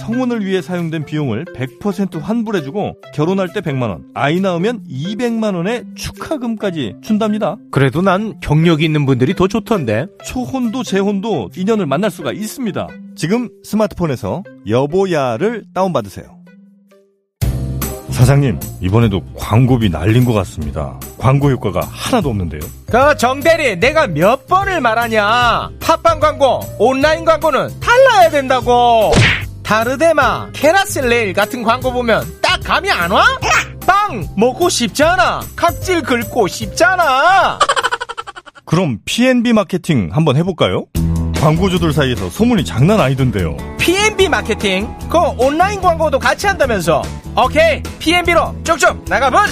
성혼을 위해 사용된 비용을 100% 환불해주고 결혼할 때 100만원, 아이 낳으면 200만원의 축하금까지 준답니다. 그래도 난 경력이 있는 분들이 더 좋던데. 초혼도 재혼도 인연을 만날 수가 있습니다. 지금 스마트폰에서 여보야를 다운받으세요. 사장님, 이번에도 광고비 날린 것 같습니다. 광고 효과가 하나도 없는데요. 그 정대리, 내가 몇 번을 말하냐? 팟빵 광고, 온라인 광고는 달라야 된다고. 다르데마, 캐라셀레일 같은 광고 보면 딱 감이 안 와? 빵 먹고 싶잖아. 각질 긁고 싶잖아. 그럼 P&B 마케팅 한번 해볼까요? 광고주들 사이에서 소문이 장난 아니던데요. P&B 마케팅, 그 온라인 광고도 같이 한다면서. 오케이, P&B로 쭉쭉 나가보자.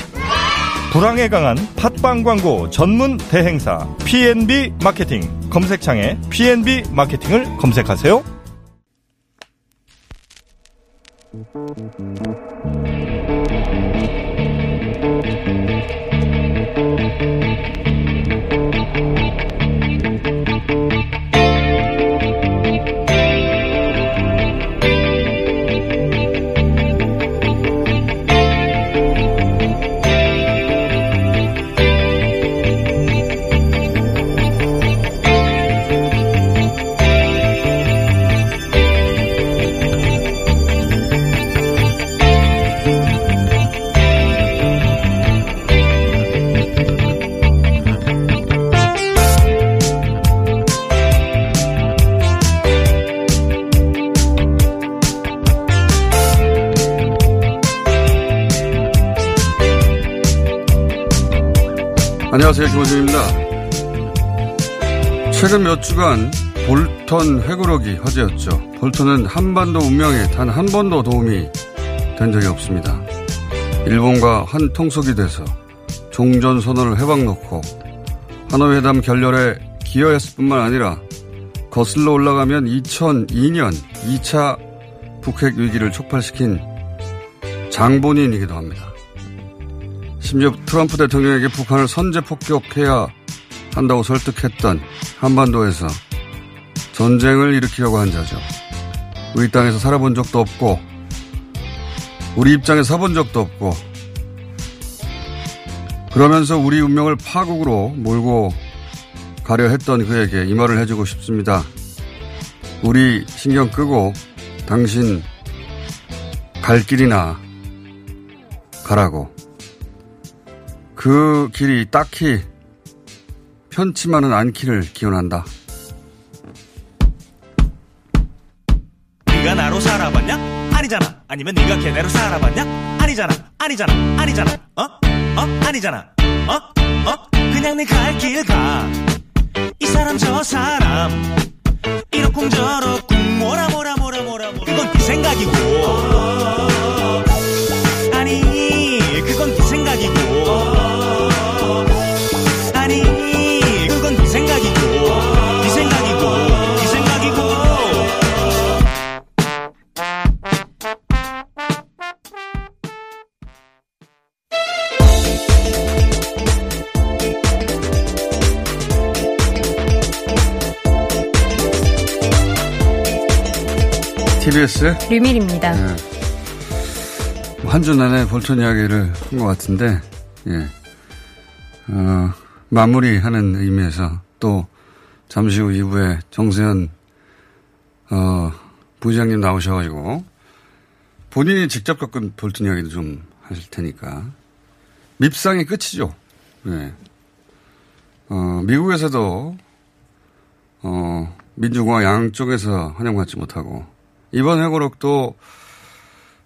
불황에 강한 팟빵 광고 전문 대행사 P&B 마케팅 검색창에 P&B 마케팅을 검색하세요. Música 안녕하세요. 김원중입니다. 최근 몇 주간 볼턴 회고록이 화제였죠. 볼턴은 한반도 운명에 단 한 번도 도움이 된 적이 없습니다. 일본과 한 통속이 돼서 종전 선언을 회방 놓고 하노이 회담 결렬에 기여했을 뿐만 아니라 거슬러 올라가면 2002년 2차 북핵 위기를 촉발시킨 장본인이기도 합니다. 심지어 트럼프 대통령에게 북한을 선제 폭격해야 한다고 설득했던 한반도에서 전쟁을 일으키려고 한 자죠. 우리 땅에서 살아본 적도 없고, 우리 입장에 서본 적도 없고, 그러면서 우리 운명을 파국으로 몰고 가려 했던 그에게 이 말을 해주고 싶습니다. 우리 신경 끄고 당신 갈 길이나 가라고. 그 길이 딱히 편치만은 않기를 기원한다. 네가 나로 살아봤냐? 아니잖아. 아니면 네가 걔네로 살아봤냐? 아니잖아. 아니잖아. 아니잖아. 어? 어? 아니잖아. 어? 어? 그냥 네갈길 가. 이 사람 저 사람. 이러쿵저러쿵 뭐라 뭐라 뭐라 뭐라 뭐라. 그건 네 생각이고. TBS 류밀입니다. 네. 한주 내내 볼턴 이야기를 한 것 같은데, 예. 어, 마무리하는 의미에서 또 잠시 후 2부에 정세현, 어, 부장님 나오셔가지고 본인이 직접 겪은 볼턴 이야기도 좀 하실 테니까. 밉상이 끝이죠. 예. 어, 미국에서도, 어, 민주공화 양쪽에서 환영받지 못하고, 이번 회고록도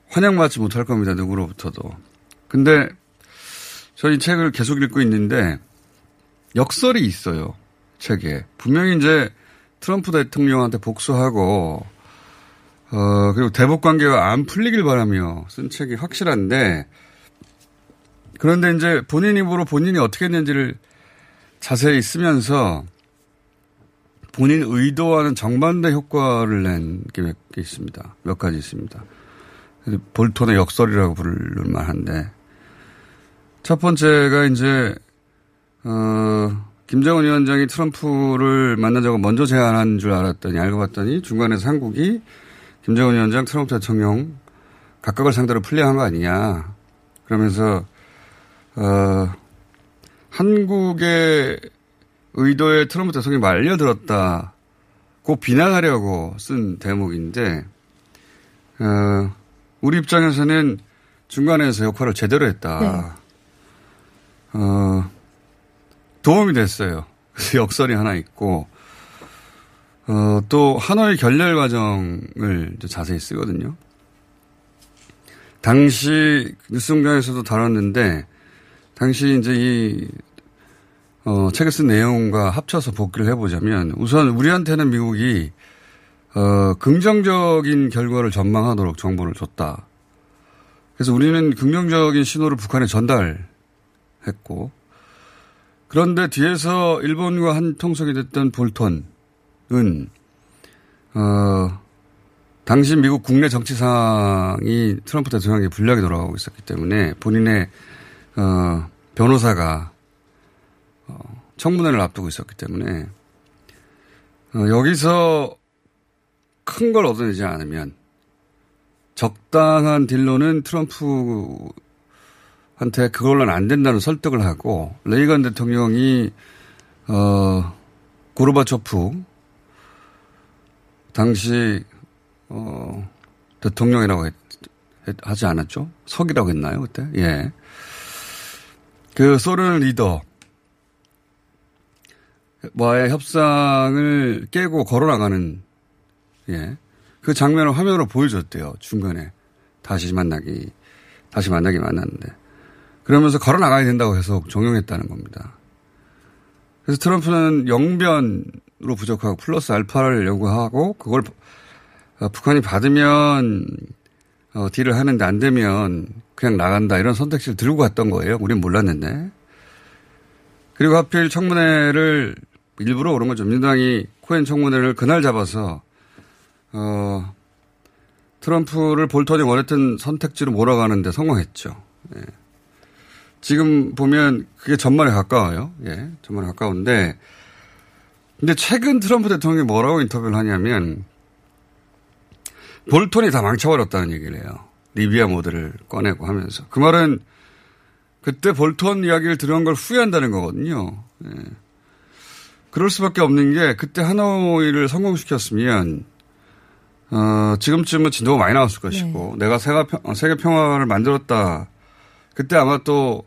환영받지 못할 겁니다. 누구로부터도. 근데 저희 책을 계속 읽고 있는데 역설이 있어요. 책에. 분명히 이제 트럼프 대통령한테 복수하고 어, 그리고 대북 관계가 안 풀리길 바라며 쓴 책이 확실한데 그런데 이제 본인 입으로 본인이 어떻게 했는지를 자세히 쓰면서 본인 의도와는 정반대 효과를 낸 게 몇 개 있습니다. 몇 가지 있습니다. 볼톤의 역설이라고 부를 만한데 첫 번째가 이제 어 김정은 위원장이 트럼프를 만나자고 먼저 제안한 줄 알았더니 알고 봤더니 중간에서 한국이 김정은 위원장 트럼프 대통령 각각을 상대로 플레이한 거 아니냐. 그러면서 어 한국의 의도에 트럼프 대통령이 말려들었다고 비난하려고 쓴 대목인데 어 우리 입장에서는 중간에서 역할을 제대로 했다. 네. 어, 도움이 됐어요. 그래서 역설이 하나 있고, 어, 또 하노이 결렬 과정을 자세히 쓰거든요. 당시 뉴스 공장에서도 다뤘는데, 당시 이제 이, 어, 책에 쓴 내용과 합쳐서 복귀를 해보자면, 우선 우리한테는 미국이 어, 긍정적인 결과를 전망하도록 정보를 줬다. 그래서 우리는 긍정적인 신호를 북한에 전달했고, 그런데 뒤에서 일본과 한 통속이 됐던 볼턴은, 어, 당시 미국 국내 정치 상황이 트럼프 대통령에게 불리하게 돌아가고 있었기 때문에 본인의, 어, 변호사가, 어, 청문회를 앞두고 있었기 때문에, 어, 여기서 큰 걸 얻어내지 않으면 적당한 딜로는 트럼프한테 그걸로는 안 된다는 설득을 하고 레이건 대통령이 어 고르바초프 당시 어 대통령이라고 했, 하지 않았죠? 석이라고 했나요 그때? 예. 그 소련 리더 와의 협상을 깨고 걸어나가는 예. 그 장면을 화면으로 보여줬대요. 중간에. 다시 만나기, 다시 만나기 만났는데. 그러면서 걸어 나가야 된다고 계속 종용했다는 겁니다. 그래서 트럼프는 영변으로 부족하고 플러스 알파를 요구하고 그걸 어, 북한이 받으면 어, 딜을 하는데 안 되면 그냥 나간다 이런 선택지를 들고 갔던 거예요. 우린 몰랐는데. 그리고 하필 청문회를 일부러 그런 거죠. 민주당이 코엔 청문회를 그날 잡아서 어, 트럼프를 볼턴이 원했던 선택지로 몰아가는데 성공했죠. 예. 지금 보면 그게 전말에 가까워요. 예, 전말에 가까운데, 근데 최근 트럼프 대통령이 뭐라고 인터뷰를 하냐면, 볼턴이 다 망쳐버렸다는 얘기를 해요. 리비아 모델을 꺼내고 하면서. 그 말은 그때 볼턴 이야기를 들은 걸 후회한다는 거거든요. 예. 그럴 수밖에 없는 게 그때 하노이를 성공시켰으면 어, 지금쯤은 진도가 많이 나왔을 것이고, 네. 내가 세계, 평, 세계 평화를 만들었다. 그때 아마 또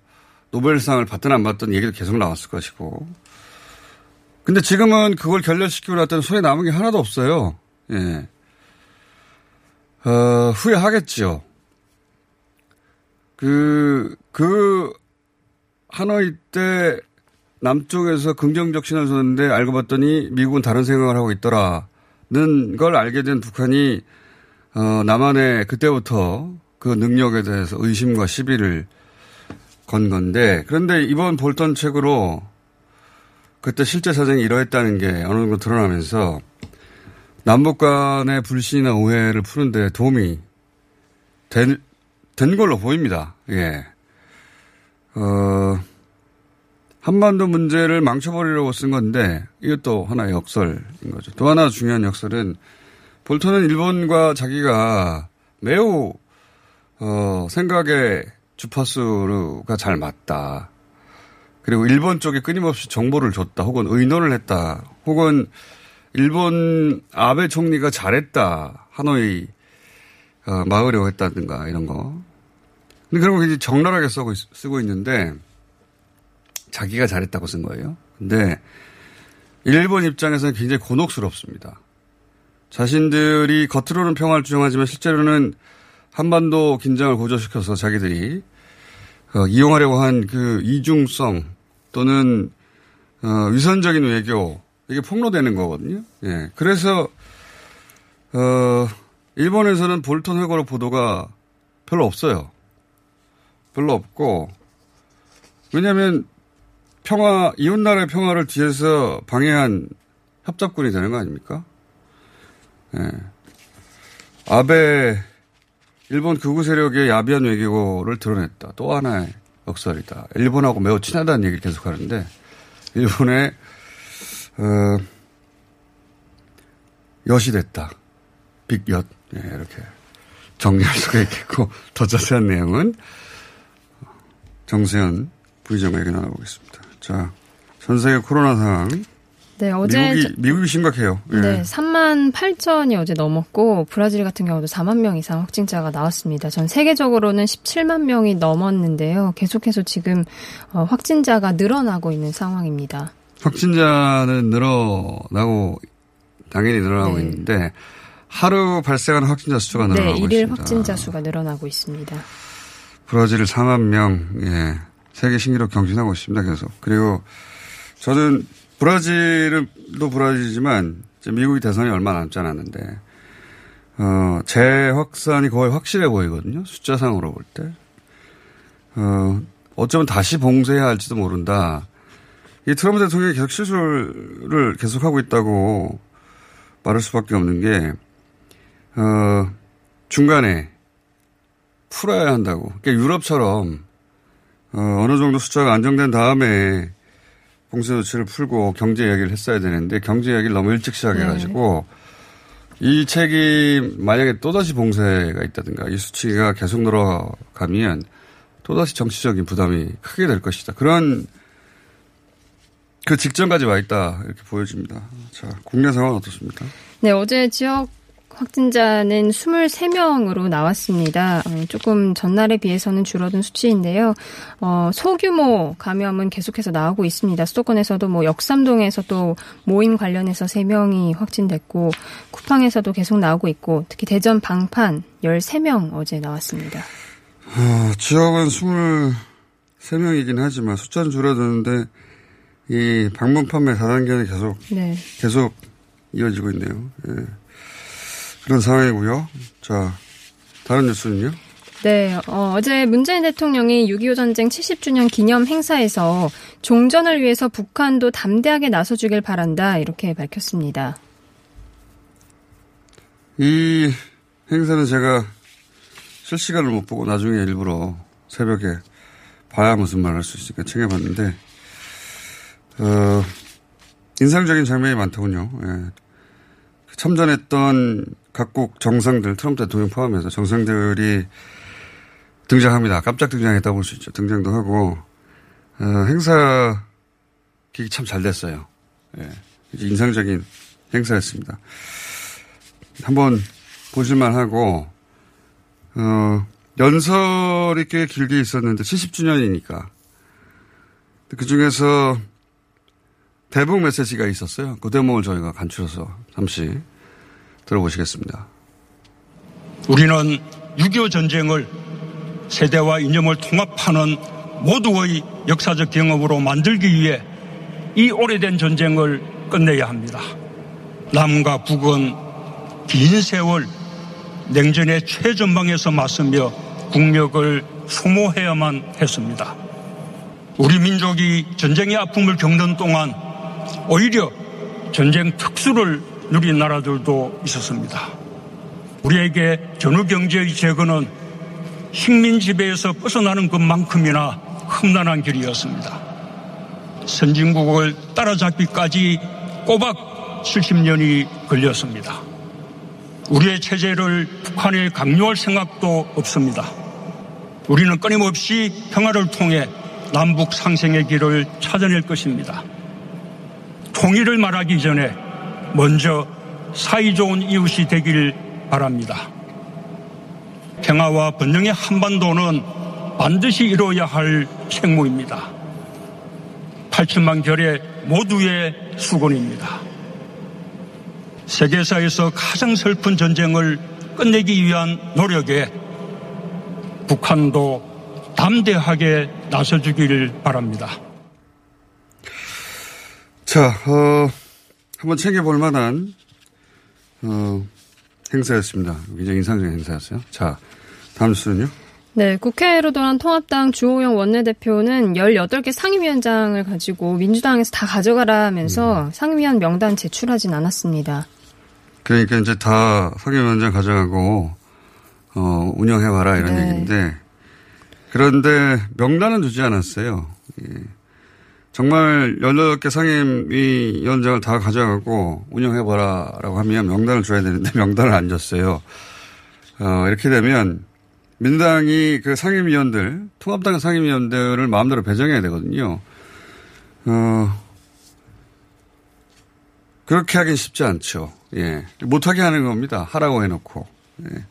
노벨상을 받든 안 받든 얘기도 계속 나왔을 것이고. 근데 지금은 그걸 결렬시키고 났더니 손에 남은 게 하나도 없어요. 예. 어, 후회하겠지요. 그, 그, 하노이 때 남쪽에서 긍정적 신호를 줬는데 알고 봤더니 미국은 다른 생각을 하고 있더라. 걸 알게 된 북한이 어, 남한의 그때부터 그 능력에 대해서 의심과 시비를 건 건데 그런데 이번 볼턴 책으로 그때 실제 사정이 이러했다는 게 어느 정도 드러나면서 남북 간의 불신이나 오해를 푸는데 도움이 된, 된 걸로 보입니다. 예. 어, 한반도 문제를 망쳐버리려고 쓴 건데 이것도 하나의 역설인 거죠. 또 하나 중요한 역설은 볼턴은 일본과 자기가 매우 어, 생각의 주파수가 잘 맞다. 그리고 일본 쪽에 끊임없이 정보를 줬다. 혹은 의논을 했다. 혹은 일본 아베 총리가 잘했다. 하노이 어, 막으려고 했다든가 이런 거. 근데 그런 거 굉장히 적나라하게 쓰고, 쓰고 있는데 자기가 잘했다고 쓴 거예요. 근데 일본 입장에서는 굉장히 곤혹스럽습니다. 자신들이 겉으로는 평화를 주장하지만 실제로는 한반도 긴장을 고조시켜서 자기들이 어, 이용하려고 한 그 이중성 또는 어, 위선적인 외교 이게 폭로되는 거거든요. 예. 그래서 어, 일본에서는 볼턴 회고록 보도가 별로 없어요. 별로 없고 왜냐하면 평화 이웃 나라의 평화를 뒤에서 방해한 협잡군이 되는 거 아닙니까? 예. 아베 일본 극우 세력의 야비한 외교를 드러냈다. 또 하나의 역설이다. 일본하고 매우 친하다는 얘기를 계속 하는데 일본의 어, 엿이 됐다. 빅엿. 예, 이렇게 정리할 수가 있겠고 더 자세한 내용은 정세현 부의장 에게 나눠보겠습니다. 자, 전 세계 코로나 상황. 네, 어제 미국이, 미국이 심각해요. 예. 네, 3만 8천이 어제 넘었고 브라질 같은 경우도 4만 명 이상 확진자가 나왔습니다. 전 세계적으로는 17만 명이 넘었는데요. 계속해서 지금 어, 확진자가 늘어나고 있는 상황입니다. 확진자는 늘어나고 당연히 늘어나고 네. 있는데 하루 발생하는 확진자 수가 네, 늘어나고 일일 있습니다. 확진자 수가 늘어나고 있습니다. 브라질 4만 명, 예. 세계 신기록 경신하고 있습니다, 계속. 그리고 저는 브라질은 또 브라질이지만 미국이 대선이 얼마 남지 않았는데, 어, 재확산이 거의 확실해 보이거든요. 숫자상으로 볼 때. 어, 어쩌면 다시 봉쇄해야 할지도 모른다. 이 트럼프 대통령이 계속 실수를 계속하고 있다고 말할 수밖에 없는 게, 어, 중간에 풀어야 한다고. 그러니까 유럽처럼 어, 어느 정도 숫자가 안정된 다음에 봉쇄 조치를 풀고 경제 이야기를 했어야 되는데 경제 이야기를 너무 일찍 시작해가지고 이 책이 만약에 또다시 봉쇄가 있다든가 이 수치가 계속 늘어가면 또다시 정치적인 부담이 크게 될 것이다. 그런 그 직전까지 와 있다 이렇게 보여집니다. 자 국내 상황 어떻습니까? 네, 어제 지역 확진자는 23명으로 나왔습니다. 어, 조금 전날에 비해서는 줄어든 수치인데요. 어, 소규모 감염은 계속해서 나오고 있습니다. 수도권에서도 뭐 역삼동에서 또 모임 관련해서 3명이 확진됐고 쿠팡에서도 계속 나오고 있고 특히 대전 방판 13명 어제 나왔습니다. 어, 지역은 23명이긴 하지만 숫자는 줄어드는데 이 방문 판매 4단계는 계속 네. 계속 이어지고 있네요. 예. 그런 상황이고요. 자, 다른 뉴스는요? 네, 어, 어제 문재인 대통령이 6.25 전쟁 70주년 기념 행사에서 종전을 위해서 북한도 담대하게 나서주길 바란다 이렇게 밝혔습니다. 이 행사는 제가 실시간을 못 보고 나중에 일부러 새벽에 봐야 무슨 말 할 수 있으니까 챙겨봤는데, 어, 인상적인 장면이 많더군요. 예. 참전했던 각국 정상들, 트럼프 대통령 포함해서 정상들이 등장합니다. 깜짝 등장했다 볼 수 있죠. 등장도 하고, 어, 행사 기기 참잘 됐어요. 예. 인상적인 행사였습니다. 한번 보실만 하고, 어, 연설이 꽤 길게 있었는데 70주년이니까. 그 중에서 대북 메시지가 있었어요. 그 대목을 저희가 간추려서 잠시 들어보시겠습니다. 우리는 6.25 전쟁을 세대와 이념을 통합하는 모두의 역사적 경험으로 만들기 위해 이 오래된 전쟁을 끝내야 합니다. 남과 북은 긴 세월 냉전의 최전방에서 맞서며 국력을 소모해야만 했습니다. 우리 민족이 전쟁의 아픔을 겪는 동안 오히려 전쟁 특수를 누린 나라들도 있었습니다. 우리에게 전후 경제의 재건은 식민 지배에서 벗어나는 것만큼이나 험난한 길이었습니다. 선진국을 따라잡기까지 꼬박 70년이 걸렸습니다. 우리의 체제를 북한에 강요할 생각도 없습니다. 우리는 끊임없이 평화를 통해 남북 상생의 길을 찾아낼 것입니다. 통일을 말하기 전에 먼저 사이좋은 이웃이 되길 바랍니다. 평화와 번영의 한반도는 반드시 이루어야 할 책무입니다. 8천만 결의 모두의 수건입니다. 세계사에서 가장 슬픈 전쟁을 끝내기 위한 노력에 북한도 담대하게 나서주기를 바랍니다. 자, 어, 한번 챙겨볼 만한, 어, 행사였습니다. 굉장히 인상적인 행사였어요. 자, 다음 수는요? 네, 국회로 돌아온 통합당 주호영 원내대표는 18개 상임위원장을 가지고 민주당에서 다 가져가라면서 음. 상임위원 명단 제출하진 않았습니다. 그러니까 이제 다 상임위원장 가져가고 어, 운영해봐라 이런 네. 얘기인데 그런데 명단은 주지 않았어요. 예. 정말 18개 상임위원장을 다 가져가고 운영해봐라라고 하면 명단을 줘야 되는데 명단을 안 줬어요. 어, 이렇게 되면 민주당이 그 상임위원들, 통합당 상임위원들을 마음대로 배정해야 되거든요. 어, 그렇게 하긴 쉽지 않죠. 예. 못하게 하는 겁니다. 하라고 해놓고. 예.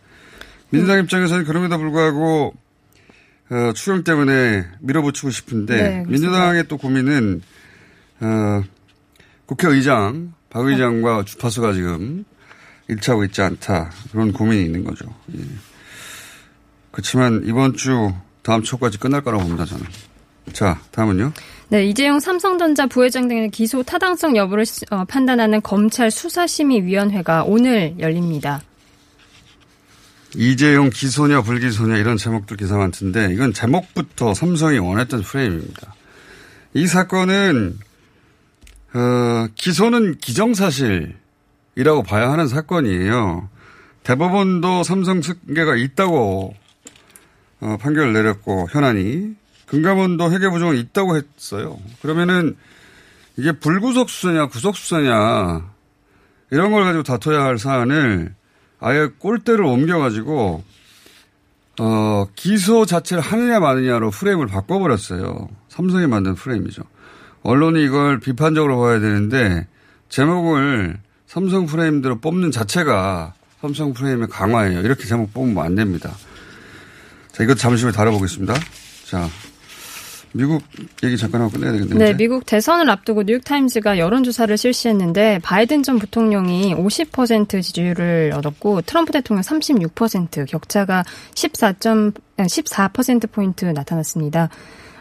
민주당 입장에서는 그럼에도 불구하고, 어, 추경 때문에 밀어붙이고 싶은데, 네. 민주당의 또 고민은, 어, 국회의장, 박 의장과 주파수가 지금 일치하고 있지 않다. 그런 고민이 있는 거죠. 예. 그렇지만 이번 주, 다음 주까지 끝날 거라고 봅니다, 저는. 자, 다음은요. 네, 이재용 삼성전자 부회장 등의 기소 타당성 여부를 어, 판단하는 검찰 수사심의위원회가 오늘 열립니다. 이재용 기소냐 불기소냐 이런 제목들 기사 많던데 이건 제목부터 삼성이 원했던 프레임입니다. 이 사건은 어, 기소는 기정사실이라고 봐야 하는 사건이에요. 대법원도 삼성 승계가 있다고 어, 판결을 내렸고 현안이 금감원도 회계 부정은 있다고 했어요. 그러면은 이게 불구속 수사냐 구속 수사냐 이런 걸 가지고 다퉈야 할 사안을 아예 꼴대를 옮겨가지고 어, 기소 자체를 하느냐 마느냐로 프레임을 바꿔버렸어요. 삼성이 만든 프레임이죠. 언론이 이걸 비판적으로 봐야 되는데 제목을 삼성 프레임대로 뽑는 자체가 삼성 프레임의 강화예요. 이렇게 제목 뽑으면 안 됩니다. 자, 이것 잠시 후에 다뤄보겠습니다. 자, 미국 얘기 잠깐 하고 끝내야 되겠네요. 네. 미국 대선을 앞두고 뉴욕타임즈가 여론조사를 실시했는데 바이든 전 부통령이 50% 지지율을 얻었고 트럼프 대통령 36% 격차가 14점 14% 포인트 나타났습니다.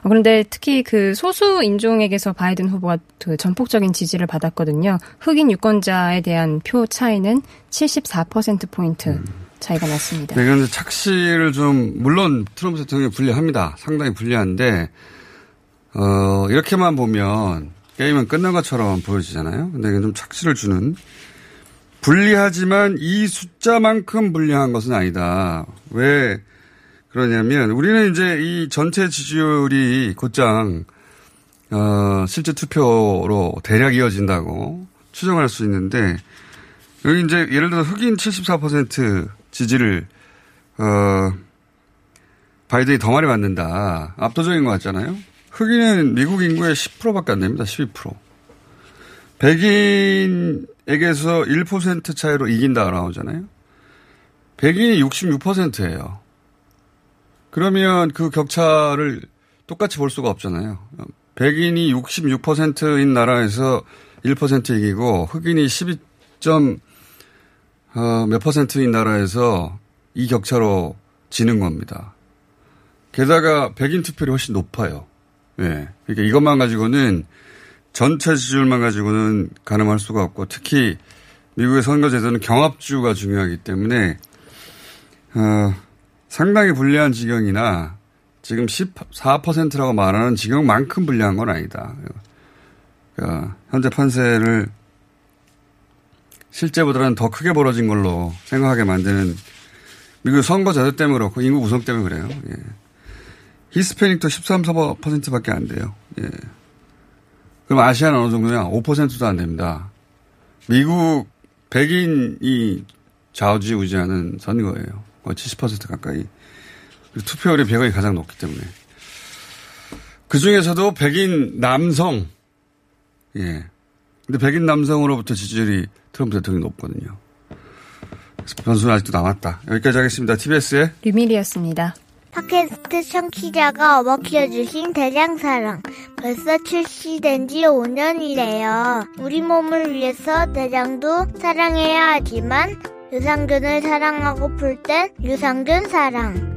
어, 그런데 특히 그 소수 인종에게서 바이든 후보가 그 전폭적인 지지를 받았거든요. 흑인 유권자에 대한 표 차이는 74% 포인트 차이가 났습니다. 네, 이제 착시를 좀, 물론 트럼프 대통령이 불리합니다. 상당히 불리한데, 어, 이렇게만 보면 게임은 끝난 것처럼 보여지잖아요. 근데 이건 좀 착시를 주는, 불리하지만 이 숫자만큼 불리한 것은 아니다. 왜 그러냐면, 우리는 이제 이 전체 지지율이 곧장, 어, 실제 투표로 대략 이어진다고 추정할 수 있는데, 여기 이제 예를 들어 흑인 74% 지지를 어 바이든이 더 많이 받는다. 압도적인 것 같잖아요. 흑인은 미국 인구의 10%밖에 안 됩니다. 12%. 백인에게서 1% 차이로 이긴다 나오잖아요. 백인이 66%예요. 그러면 그 격차를 똑같이 볼 수가 없잖아요. 백인이 66%인 나라에서 1% 이기고 흑인이 12. 어, 몇 퍼센트인 나라에서 이 격차로 지는 겁니다. 게다가 백인 투표율이 훨씬 높아요. 예. 그러니까 이것만 가지고는 전체 지지율만 가지고는 가늠할 수가 없고 특히 미국의 선거제도는 경합주가 중요하기 때문에 어, 상당히 불리한 지경이나 지금 14%라고 말하는 지경만큼 불리한 건 아니다. 그러니까 현재 판세를 실제보다는 더 크게 벌어진 걸로 생각하게 만드는 미국 선거 제도 때문에 그렇고 인구 구성 때문에 그래요. 예. 히스패닉도 13, 4%밖에 안 돼요. 예. 그럼 아시아는 어느 정도냐? 5%도 안 됩니다. 미국 백인이 좌우지우지하는 선거예요. 거의 70% 가까이. 투표율이 백악이 가장 높기 때문에. 그 중에서도 백인 남성, 예. 근데 백인 남성으로부터 지지율이 트럼프 대통령이 높거든요. 변수는 아직도 남았다. 여기까지 하겠습니다. TBS의 류밀이었습니다. 팟캐스트 청취자가 어머 키워주신 대장사랑. 벌써 출시된 지 5년이래요. 우리 몸을 위해서 대장도 사랑해야 하지만 유산균을 사랑하고플 땐 유산균 사랑.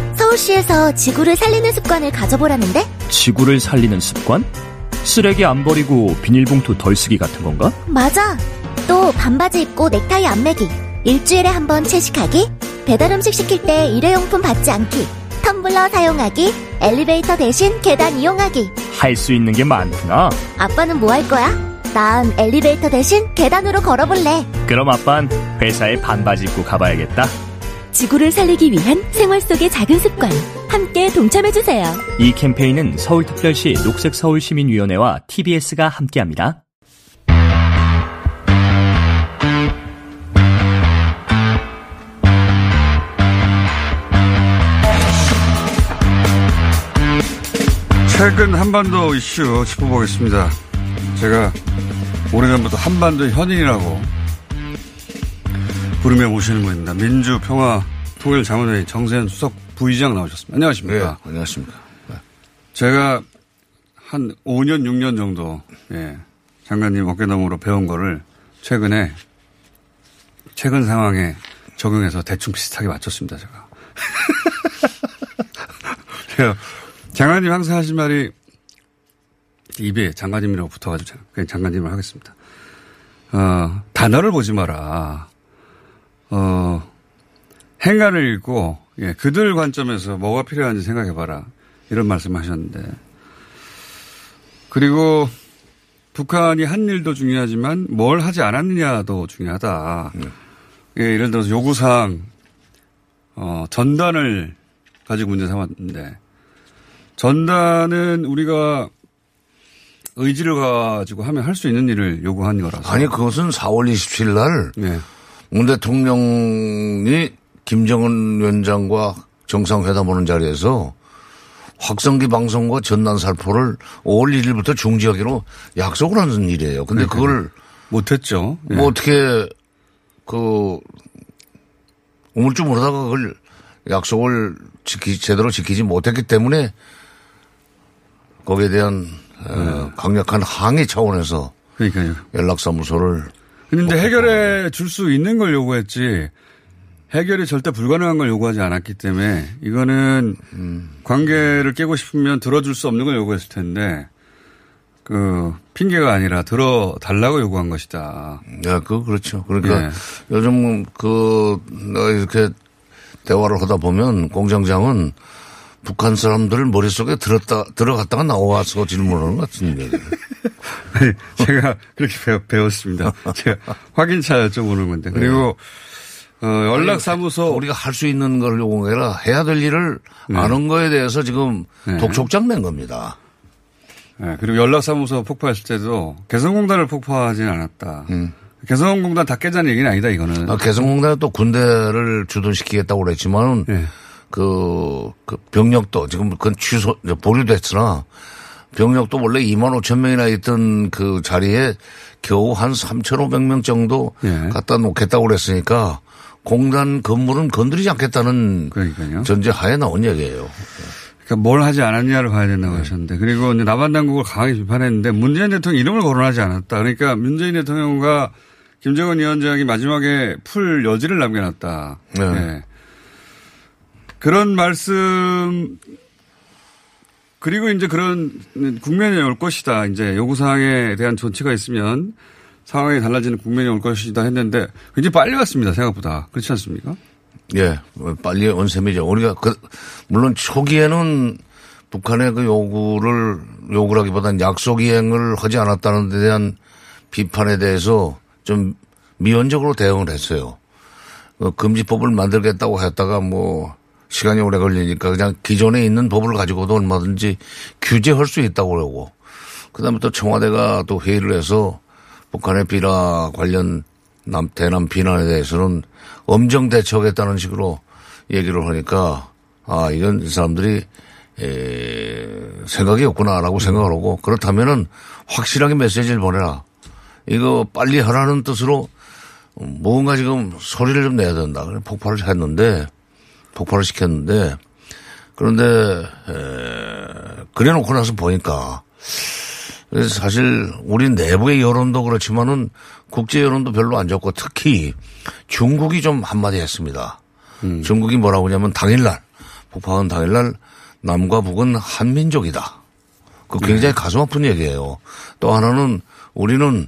서울시에서 지구를 살리는 습관을 가져보라는데? 지구를 살리는 습관? 쓰레기 안 버리고 비닐봉투 덜 쓰기 같은 건가? 맞아. 또 반바지 입고 넥타이 안 매기. 일주일에 한 번 채식하기. 배달 음식 시킬 때 일회용품 받지 않기. 텀블러 사용하기. 엘리베이터 대신 계단 이용하기. 할 수 있는 게 많구나. 아빠는 뭐 할 거야? 난 엘리베이터 대신 계단으로 걸어볼래. 그럼 아빤 회사에 반바지 입고 가봐야겠다. 지구를 살리기 위한 생활 속의 작은 습관. 함께 동참해주세요. 이 캠페인은 서울특별시 녹색서울시민위원회와 TBS가 함께합니다. 최근 한반도 이슈 짚어보겠습니다. 제가 오래전부터 한반도 현인이라고 부르며 모시는 분입니다. 민주평화통일자문회의 정세현 수석 부의장 나오셨습니다. 안녕하십니까. 네, 안녕하십니까. 네. 제가 한 5년, 6년 정도, 예, 장관님 어깨너머로 배운 거를 최근에, 최근 상황에 적용해서 대충 비슷하게 맞췄습니다, 제가. 제가 장관님 항상 하신 말이 입에 장관님이라고 붙어가지고 그냥 장관님을 하겠습니다. 어, 단어를 보지 마라. 어, 행간을 읽고, 예, 그들 관점에서 뭐가 필요한지 생각해봐라. 이런 말씀 하셨는데. 그리고 북한이 한 일도 중요하지만 뭘 하지 않았느냐도 중요하다. 네. 예, 예를 들어서 요구사항, 어, 전단을 가지고 문제 삼았는데, 전단은 우리가 의지를 가지고 하면 할 수 있는 일을 요구한 거라서. 아니, 그것은 4월 27일 날. 네. 문 대통령이 김정은 위원장과 정상회담 하는 자리에서 확성기 방송과 전단 살포를 5월 1일부터 중지하기로 약속을 하는 일이에요. 근데 그러니까요. 그걸 못했죠. 뭐 네. 어떻게 그 우물쭈 모르다가 그걸 약속을 지키 제대로 지키지 못했기 때문에 거기에 대한 네. 어, 강력한 항의 차원에서 그러니까요. 연락사무소를 그런데 해결해 줄 수 있는 걸 요구했지 해결이 절대 불가능한 걸 요구하지 않았기 때문에 이거는 음. 관계를 깨고 싶으면 들어줄 수 없는 걸 요구했을 텐데 그 핑계가 아니라 들어 달라고 요구한 것이다. 네, 그 그렇죠. 그러니까 네. 요즘 그 이렇게 대화를 하다 보면 공장장은 북한 사람들 머릿속에 들었다, 들어갔다가 나와서 질문하는 것 같은데. 네, 제가 그렇게 배웠, 습니다 제가 확인차 여쭤보는 건데. 그리고, 네. 어, 연락사무소. 우리가 할 수 있는 걸 요구해라. 해야 될 일을 네. 아는 거에 대해서 지금 네. 독촉장 낸 겁니다. 네, 그리고 연락사무소 폭파했을 때도 개성공단을 폭파하지는 않았다. 음. 개성공단 다 깨자는 얘기는 아니다, 이거는. 아, 개성공단은 또 군대를 주둔시키겠다고 그랬지만은 네. 그, 그 병력도 지금 그건 취소, 보류됐으나 병력도 원래 2만 5천 명이나 있던 그 자리에 겨우 한 3,500명 정도 예. 갖다 놓겠다고 그랬으니까 공단 건물은 건드리지 않겠다는 그러니까요. 전제 하에 나온 얘기예요. 그러니까 뭘 하지 않았냐를 봐야 된다고 하셨는데 그리고 이제 남한 당국을 강하게 비판했는데 문재인 대통령 이름을 거론하지 않았다. 그러니까 문재인 대통령과 김정은 위원장이 마지막에 풀 여지를 남겨놨다. 네. 네. 그런 말씀 그리고 이제 그런 국면이 올 것이다. 이제 요구사항에 대한 조치가 있으면 상황이 달라지는 국면이 올 것이다 했는데 굉장히 빨리 왔습니다. 생각보다. 그렇지 않습니까? 예, 빨리 온 셈이죠. 우리가 그, 물론 초기에는 북한의 그 요구를, 요구라기보다는 약속 이행을 하지 않았다는 데 대한 비판에 대해서 좀 미온적으로 대응을 했어요. 그 금지법을 만들겠다고 했다가 뭐 시간이 오래 걸리니까 그냥 기존에 있는 법을 가지고도 얼마든지 규제할 수 있다고 그러고 그다음에 또 청와대가 또 회의를 해서 북한의 비라 관련 남, 대남 비난에 대해서는 엄정 대처하겠다는 식으로 얘기를 하니까 아, 이건 이 사람들이 에, 생각이 없구나라고 생각을 하고 그렇다면은 확실하게 메시지를 보내라. 이거 빨리 하라는 뜻으로 뭔가 지금 소리를 좀 내야 된다. 폭발을 했는데 폭발을 시켰는데 그런데 에, 그래 놓고 나서 보니까 사실 우리 내부의 여론도 그렇지만은 국제 여론도 별로 안 좋고 특히 중국이 좀 한마디 했습니다. 중국이 뭐라고 하냐면 당일날 폭파한 당일날 남과 북은 한민족이다. 그 굉장히 가슴 아픈 얘기예요. 또 하나는 우리는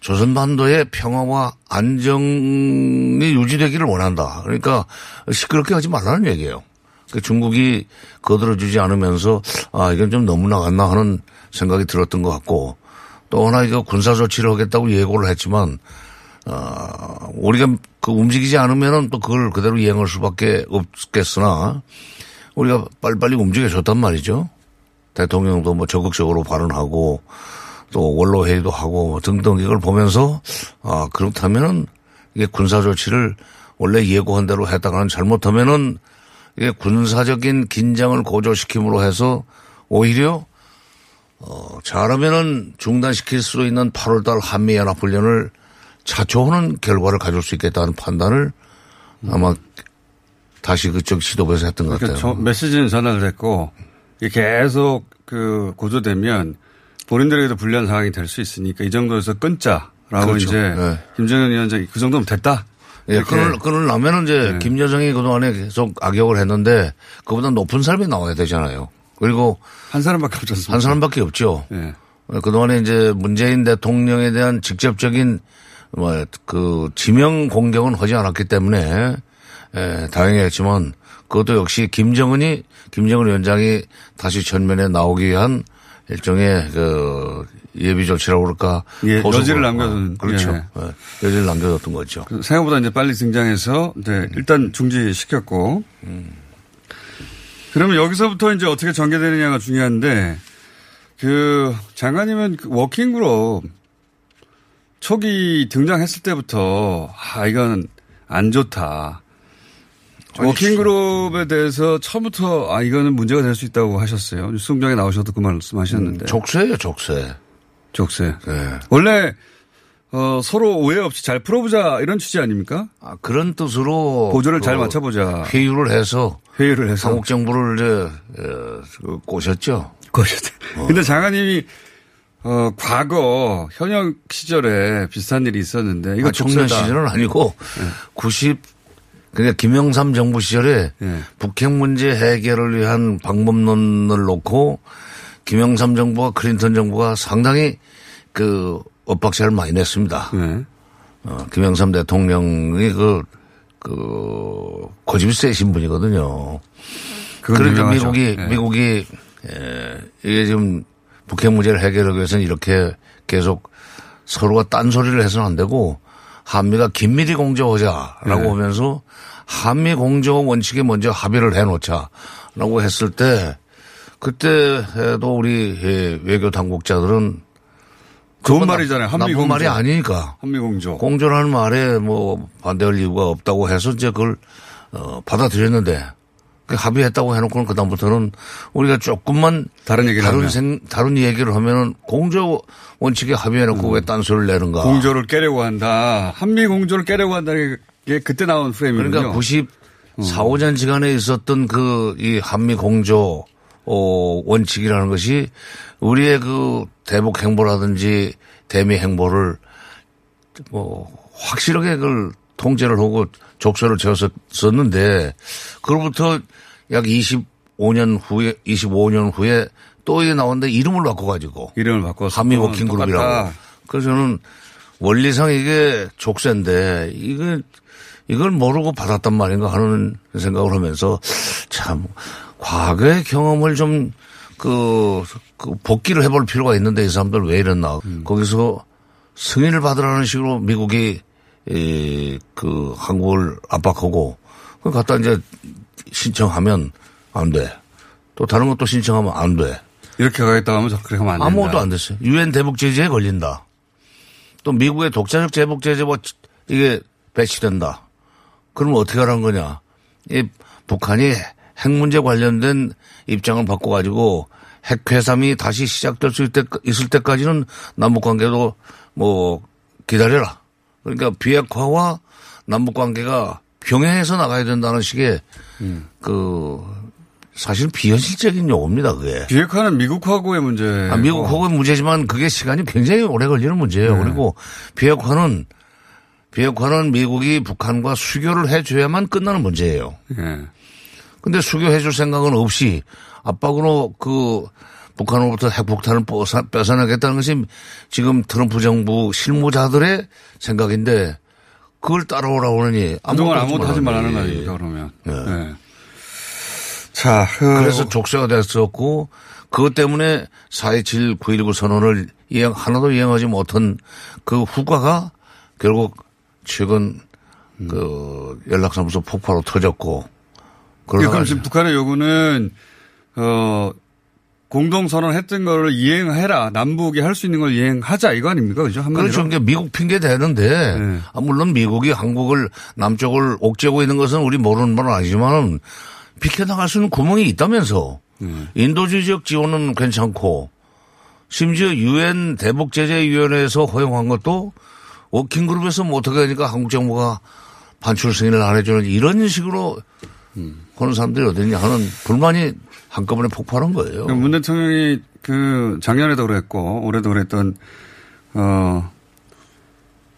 조선반도의 평화와 안정이 유지되기를 원한다. 그러니까 시끄럽게 하지 말라는 얘기예요. 그 중국이 거들어주지 않으면서 아 이건 좀 너무 나갔나 하는 생각이 들었던 것 같고 또 하나 이거 군사 조치를 하겠다고 예고를 했지만 어, 우리가 그 움직이지 않으면은 또 그걸 그대로 이행할 수밖에 없겠으나 우리가 빨리빨리 움직여줬단 말이죠. 대통령도 뭐 적극적으로 발언하고 또 원로 회의도 하고 뭐 등등 이걸 보면서 아 그렇다면은 이게 군사 조치를 원래 예고한 대로 했다가는 잘못하면은 이게 군사적인 긴장을 고조시킴으로 해서 오히려 어 잘하면은 중단시킬 수 있는 8월달 한미연합훈련을 자초하는 결과를 가질 수 있겠다는 판단을 아마 다시 그쪽 시도부에서 했던 것 그러니까 같아요. 저- 메시지는 전달됐고 이게 계속 그 고조되면 본인들에게도 불리한 상황이 될 수 있으니까 이 정도에서 끊자라고 그렇죠. 이제 네. 김정은 위원장이 그 정도면 됐다. 예, 이렇게. 끊을, 끊으려면은 이제 네. 김여정이 그동안에 계속 악역을 했는데 그보다 높은 사람이 나와야 되잖아요. 그리고 한 사람밖에 없지 않습니까? 한 사람밖에 없죠. 예. 그동안에 이제 문재인 대통령에 대한 직접적인 뭐 그 지명 공격은 하지 않았기 때문에 예, 다행이었지만 그것도 역시 김정은이 김정은 위원장이 다시 전면에 나오기 위한 일종의 그 예비 조치라고 그럴까 예. 여지를 남겨둔. 그렇죠. 예. 예, 여지를 남겨뒀던 거죠. 그 생각보다 이제 빨리 등장해서 네, 일단 중지시켰고. 그러면 여기서부터 이제 어떻게 전개되느냐가 중요한데 그 장관님은 그 워킹그룹 초기 등장했을 때부터 아 이건 안 좋다. 워킹그룹에 대해서 처음부터 아 이거는 문제가 될 수 있다고 하셨어요. 뉴스공장에 나오셔도 그 말씀하셨는데. 족쇄예요, 족쇄. 족쇄. 네. 원래 어, 서로 오해 없이 잘 풀어보자 이런 취지 아닙니까? 아, 그런 뜻으로 보조를 그 잘 맞춰보자. 회유를 해서 회의를 해서 한국 정부를 이제 어, 그 꼬셨죠. 꼬셨죠. 근데 장관님이 어, 과거 현역 시절에 비슷한 일이 있었는데 이거 아, 청년. 시절은 아니고 네. 90 그러니까 김영삼 정부 시절에 네. 북핵 문제 해결을 위한 방법론을 놓고 김영삼 정부와 클린턴 정부가 상당히 그 엇박자를 많이 냈습니다. 네. 어, 김영삼 대통령이 그, 그, 고집이 세신 분이거든요. 그러니까. 미국이, 네. 미국이, 에, 이게 지금 북핵 문제를 해결하기 위해서는 이렇게 계속 서로가 딴소리를 해서는 안 되고 한미가 긴밀히 공조하자라고 네. 하면서 한미 공조 원칙에 먼저 합의를 해놓자라고 했을 때 그때도 우리 예, 외교 당국자들은 좋은 말이잖아요. 한미 나쁜 공조. 말이 아니니까. 한미 공조. 공조라는 말에 뭐 반대할 이유가 없다고 해서 이제 그걸 어, 받아들였는데 그 합의 했다고 해놓고는 그다음부터는 우리가 조금만 다른 얘기를 다른 하면. 생, 다른 얘기를 하면은 공조 원칙에 합의해놓고 왜 딴소리를 내는가. 음. 공조를 깨려고 한다. 한미 공조를 깨려고 한다는 게 그때 나온 프레임이군요. 그러니까 94, 5년 시간에 있었던 그 이 한미 공조 어, 원칙이라는 것이 우리의 그 대북 행보라든지 대미 행보를 뭐 확실하게 그걸 통제를 하고 족쇄를 지었었는데 그로부터 약 25년 후에 25년 후에 또 이게 나왔는데 이름을 바꿔가지고 이름을 바꿔서 한미 워킹 그룹이라고. 그래서 저는 원리상 이게 족쇄인데 이거 이걸 모르고 받았단 말인가 하는 생각을 하면서 참 과거의 경험을 좀 그, 그 복기를 해볼 필요가 있는데 이 사람들 왜 이랬나. 거기서 승인을 받으라는 식으로 미국이 이, 그 한국을 압박하고 그 갖다 이제 신청하면 안 돼. 또 다른 것도 신청하면 안 돼. 이렇게 가겠다 하면 그렇게 하면 안 된다. 아무것도 안 됐어요. 유엔 대북 제재에 걸린다. 또 미국의 독자적 제복 제재 뭐 이게 배치된다. 그러면 어떻게 하라는 거냐. 이 북한이 핵 문제 관련된 입장을 바꿔 가지고 핵 회삼이 다시 시작될 수 있을 때까지는 남북 관계도 뭐 기다려라. 그러니까 비핵화와 남북 관계가 병행해서 나가야 된다는 식의 그 사실 비현실적인 요구입니다. 그게. 비핵화는 미국하고의 문제. 아, 미국하고의 문제지만 그게 시간이 굉장히 오래 걸리는 문제예요. 네. 그리고 비핵화는 비핵화는 미국이 북한과 수교를 해줘야만 끝나는 문제예요. 예. 근데 수교해 줄 생각은 없이 압박으로 그 북한으로부터 핵폭탄을 뺏어- 뺏어내겠다는 것이 지금 트럼프 정부 실무자들의 생각인데 그걸 따라오라고 하느니 그동안 아무것도 하지 말라는 거 말라니. 아닙니까, 그러면. 네. 네. 자, 그- 그래서 족쇄가 됐었고 그것 때문에 4.27 9.19 선언을 이행, 하나도 이행하지 못한 그 후과가 결국 최근 그 연락사무소 폭파로 터졌고 그러니까 지금 북한의 요구는 어 공동선언 했던 거를 이행해라. 남북이 할 수 있는 걸 이행하자 이거 아닙니까? 그죠? 한마디로. 그렇죠. 그러니까 미국 핑계 대는데 네. 아, 물론 미국이 한국을 남쪽을 옥죄고 있는 것은 우리 모르는 바는 아니지만 비켜나갈 수 있는 구멍이 있다면서 네. 인도주의 지역 지원은 괜찮고 심지어 유엔 대북 제재 위원회에서 허용한 것도 워킹 그룹에서 못하게 하니까 한국 정부가 반출 승인을 안 해주는 이런 식으로 하는 사람들이 어딨냐 하는 불만이 한꺼번에 폭발한 거예요. 문 대통령이 그 작년에도 그랬고 올해도 그랬던 어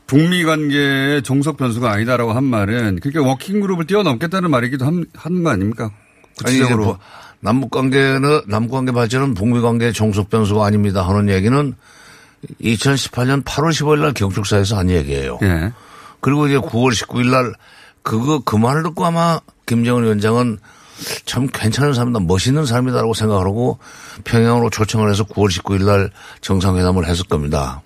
북미 관계의 종속 변수가 아니다라고 한 말은 그러니까 워킹 그룹을 뛰어넘겠다는 말이기도 한, 하는 거 아닙니까? 구체적으로 뭐 남북 관계는 남북 관계 발전은 북미 관계의 종속 변수가 아닙니다 하는 얘기는 2018년 8월 15일 날 경축사에서 한 얘기예요. 예. 그리고 이제 9월 19일 날 그거 그 말을 듣고 아마 김정은 위원장은 참 괜찮은 사람이다, 멋있는 사람이다라고 생각을 하고 평양으로 초청을 해서 9월 19일 날 정상회담을 했을 겁니다.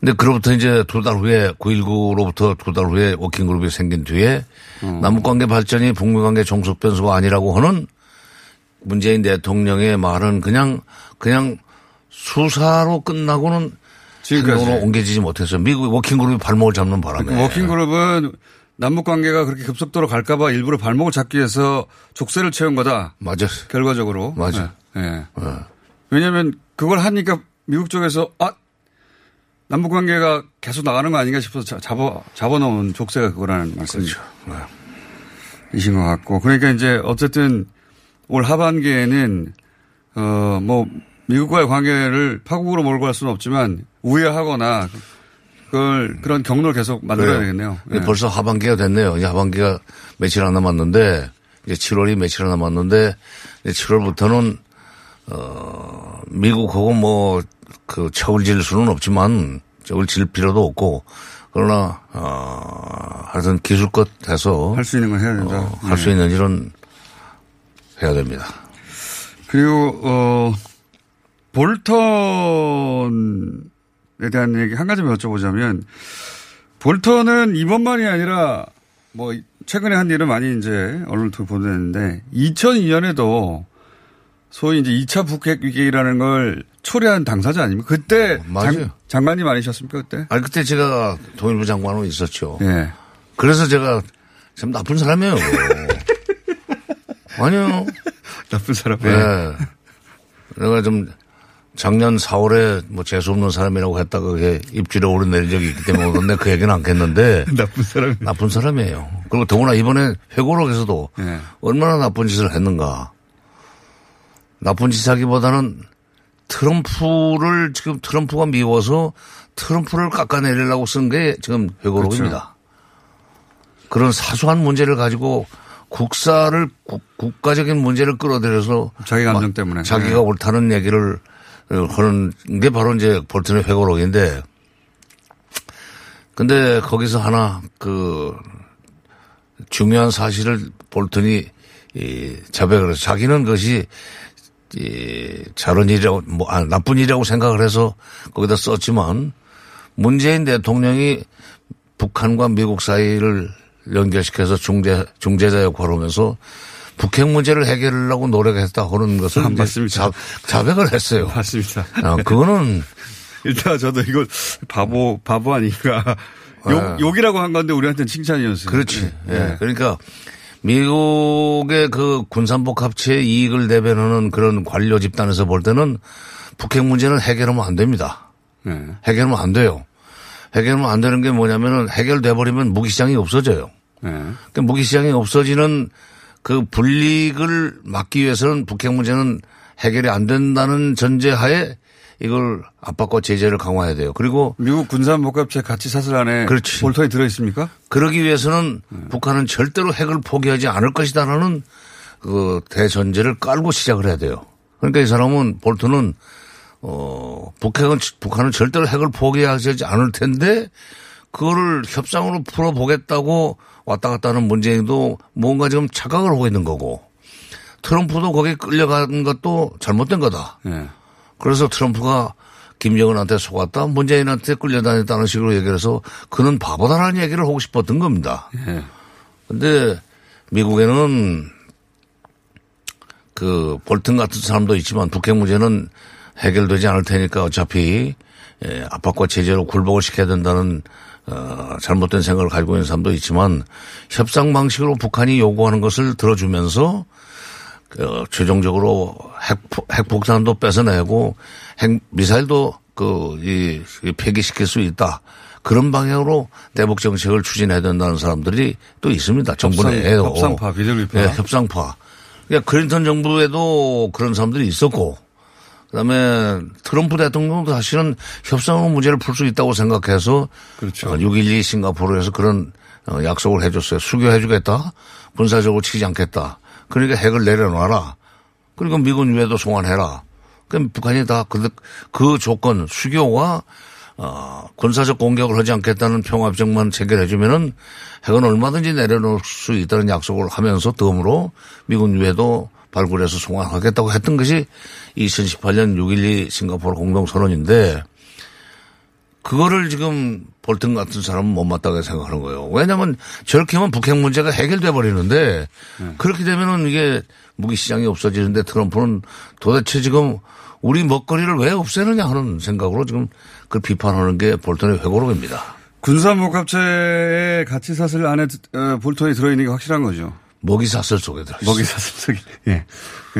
근데 그로부터 이제 두 달 후에 9.19로부터 두 달 후에 워킹그룹이 생긴 뒤에 남북관계 발전이 북미관계 종속 변수가 아니라고 하는 문재인 대통령의 말은 그냥 그냥 수사로 끝나고는 지금까지. 행동으로 옮겨지지 못했어요. 미국 워킹그룹이 발목을 잡는 바람에. 그러니까 워킹 그룹은 남북 관계가 그렇게 급속도로 갈까봐 일부러 발목을 잡기 위해서 족쇄를 채운 거다. 맞아. 결과적으로. 맞아. 예. 예. 왜냐하면 그걸 하니까 미국 쪽에서 아 남북 관계가 계속 나가는 거 아닌가 싶어서 자- 잡아 잡아 놓은 족쇄가 그거라는 말씀이죠. 이신 것 같고 그러니까 이제 어쨌든 올 하반기에는 어 뭐 미국과의 관계를 파국으로 몰고 갈 수는 없지만 우회하거나 그걸 그런 경로를 계속 만들어야 그래요. 되겠네요. 근데 예. 벌써 하반기가 됐네요. 이제 하반기가 며칠 안 남았는데 이제 7월이 며칠 안 남았는데 이제 7월부터는 어 미국하고 뭐그 척을 질 수는 없지만 척을 질 필요도 없고 그러나 어 하여튼 기술껏 해서 할 수 있는 건 해야 된다. 할수 네. 있는 일은 해야 됩니다. 그리고 어 볼턴에 대한 얘기 한 가지만 여쭤보자면 볼턴은 이번만이 아니라 뭐 최근에 한 일은 많이 이제 언론을 통해 보도했는데 2002년에도 소위 이제 2차 북핵 위기라는 걸 초래한 당사자 아닙니까? 그때 맞아요. 장, 관님 아니셨습니까 그때? 아니 그때 제가 통일부 장관으로 있었죠. 예. 그래서 제가 참 나쁜 사람이에요. 아니요. 나쁜 사람. 네. 내가 좀 작년 4월에 뭐 재수없는 사람이라고 했다가 그게 입질에 오르내린 적이 있기 때문에 근데 그 얘기는 않겠는데. 나쁜 사람. 나쁜 사람이에요. 그리고 더구나 이번에 회고록에서도 예. 얼마나 나쁜 짓을 했는가. 나쁜 짓 하기보다는 트럼프를 지금 트럼프가 미워서 트럼프를 깎아내리려고 쓴 게 지금 회고록입니다. 그렇죠. 그런 사소한 문제를 가지고 국사를 국, 가적인 문제를 끌어들여서 자기 감정 때문에 자기가 네. 옳다는 얘기를 어, 하는 게 바로 이제 볼튼의 회고록인데 근데 거기서 하나 그 중요한 사실을 볼튼이 이 자백을 해서 자기는 그것이 이 잘한 일이라고 뭐 아, 나쁜 일이라고 생각을 해서 거기다 썼지만 문재인 대통령이 북한과 미국 사이를 연결시켜서 중재 중재자 역할을 하면서 북핵 문제를 해결하려고 노력했다 하는 것을 아, 맞습니다. 자, 백을 했어요. 맞습니다. 아, 그거는 일단 저도 이걸 바보 바보 아닌가 욕 욕이라고 한 건데 우리한테는 칭찬이었어요. 그렇지. 예. 예. 그러니까 미국의 그 군산복 합체의 이익을 대변하는 그런 관료 집단에서 볼 때는 북핵 문제는 해결하면 안 됩니다. 네. 해결하면 안 돼요. 해결하면 안 되는 게 뭐냐면은 해결돼 버리면 무기 시장이 없어져요. 네. 그러니까 무기 시장이 없어지는 그 불이익을 막기 위해서는 북핵 문제는 해결이 안 된다는 전제하에 이걸 압박과 제재를 강화해야 돼요. 그리고 미국 군산복합체 가치 사슬 안에 그렇지. 볼턴이 들어 있습니까? 그러기 위해서는 북한은 절대로 핵을 포기하지 않을 것이다라는 그 대전제를 깔고 시작을 해야 돼요. 그러니까 이 사람은 볼트는 어 북핵은 북한은 절대로 핵을 포기하지 않을 텐데 그거를 협상으로 풀어보겠다고 왔다 갔다 하는 문재인도 뭔가 지금 착각을 하고 있는 거고 트럼프도 거기에 끌려간 것도 잘못된 거다. 네. 그래서 트럼프가 김정은한테 속았다, 문재인한테 끌려다녔다는 식으로 얘기를 해서 그는 바보다라는 얘기를 하고 싶었던 겁니다. 예. 근데 미국에는 그 볼튼 같은 사람도 있지만 북핵 문제는 해결되지 않을 테니까 어차피 예, 압박과 제재로 굴복을 시켜야 된다는 어, 잘못된 생각을 가지고 있는 사람도 있지만 협상 방식으로 북한이 요구하는 것을 들어주면서 어, 최종적으로 핵, 핵폭탄도 뺏어내고 핵 미사일도 그, 이, 이 폐기시킬 수 있다. 그런 방향으로 대북 정책을 추진해야 된다는 사람들이 또 있습니다. 정부 협상- 내에도. 협상파, 비둘기파. 네, 협상파. 그러니까 클린턴 정부에도 그런 사람들이 있었고 그다음에 트럼프 대통령도 사실은 협상으로 문제를 풀 수 있다고 생각해서 그렇죠. 6.12 싱가포르에서 그런 어, 약속을 해줬어요. 수교해주겠다. 군사적으로 치지 않겠다. 그러니까 핵을 내려놔라. 그리고 미군 유해도 송환해라. 그럼 북한이 다 그, 그 조건 수교와 어, 군사적 공격을 하지 않겠다는 평화협정만 체결해주면은 핵은 얼마든지 내려놓을 수 있다는 약속을 하면서 덤으로 미군 유해도 발굴해서 송환하겠다고 했던 것이 2018년 6.12 싱가포르 공동선언인데 그거를 지금 볼튼 같은 사람은 못마땅하게 생각하는 거예요. 왜냐하면 저렇게 하면 북핵 문제가 해결돼 버리는데 그렇게 되면은 이게 무기 시장이 없어지는데 트럼프는 도대체 지금 우리 먹거리를 왜 없애느냐 하는 생각으로 지금 그걸 비판하는 게 볼턴의 회고록입니다. 군산복합체의 가치 사슬 안에 어, 볼턴이 들어있는 게 확실한 거죠. 먹이 사슬 속에 들어. 먹이 사슬 속에. 예.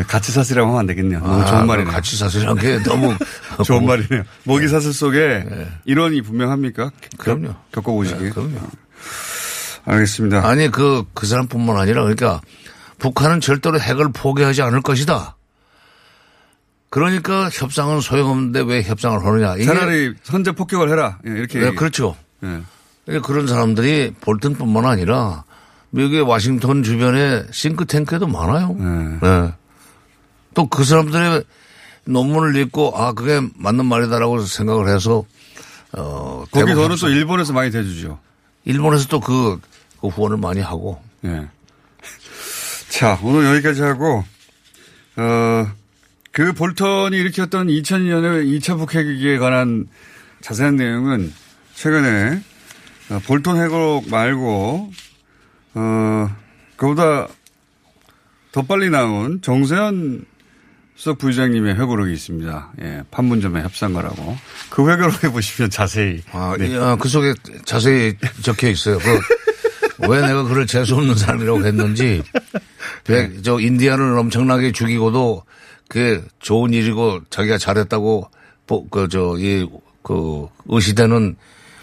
가치 사슬이라고 하면 안 되겠네요. 너무 아, 좋은 말이네요. 가치 사슬이란 게 너무 좋은 말이네요. 먹이 사슬 속에 일원이 분명합니까? 그럼요. 겪어보시기에. 네, 그럼요. 알겠습니다. 아니 그그 사람뿐만 아니라 그러니까 북한은 절대로 핵을 포기하지 않을 것이다. 그러니까 협상은 소용없는데 왜 협상을 하느냐. 이게 차라리 선제 폭격을 해라. 예, 이렇게. 네, 그렇죠. 예. 그러니까 그런 사람들이 볼튼뿐만 아니라 미국의 와싱턴 주변에 싱크탱크에도 많아요. 네. 또그 사람들의 논문을 읽고 아 그게 맞는 말이다라고 생각을 해서 어 거기 대북 더는 협상- 또 일본에서 많이 대주죠. 일본에서 또그 후원을 많이 하고. 예. 자, 오늘 여기까지 하고, 어, 그 볼턴이 일으켰던 2002년의 2차 북핵에 관한 자세한 내용은 최근에 어, 볼턴 회고록 말고, 어, 그보다 더 빨리 나온 정세현 수석 부의장님의 회고록이 있습니다. 예, 판문점의 협상가라고. 그 회고록에 보시면 자세히. 아, 네. 이, 아, 그 속에 자세히 적혀 있어요. 그, 왜 내가 그를 재수없는 사람이라고 했는지, 백- 저 인디안을 엄청나게 죽이고도 그게 좋은 일이고 자기가 잘했다고, 보- 그, 저, 이, 그, 의시되는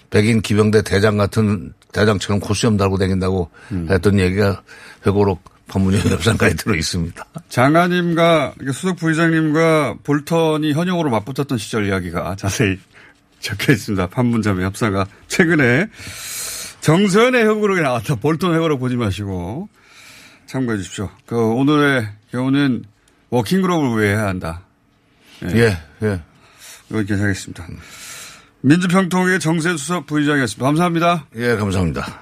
백인 기병대 대장 같은 대장처럼 코수염 달고 다닌다고 음. 했던 얘기가 회고록 판문점 협상까지 들어 있습니다. 장관님과 수석 부의장님과 볼턴이 현역으로 맞붙었던 시절 이야기가 자세히 적혀 있습니다. 판문점의 협상가 최근에 정선의 협으로 나왔다. 볼턴 회고로 보지 마시고 참고해 주십시오. 그 오늘의 경우는 워킹그룹을 위해 해야 한다. 예, 예. 여기까지 하겠습니다. 민주평통의 정세 수석 부의장이었습니다. 감사합니다. 예, 감사합니다.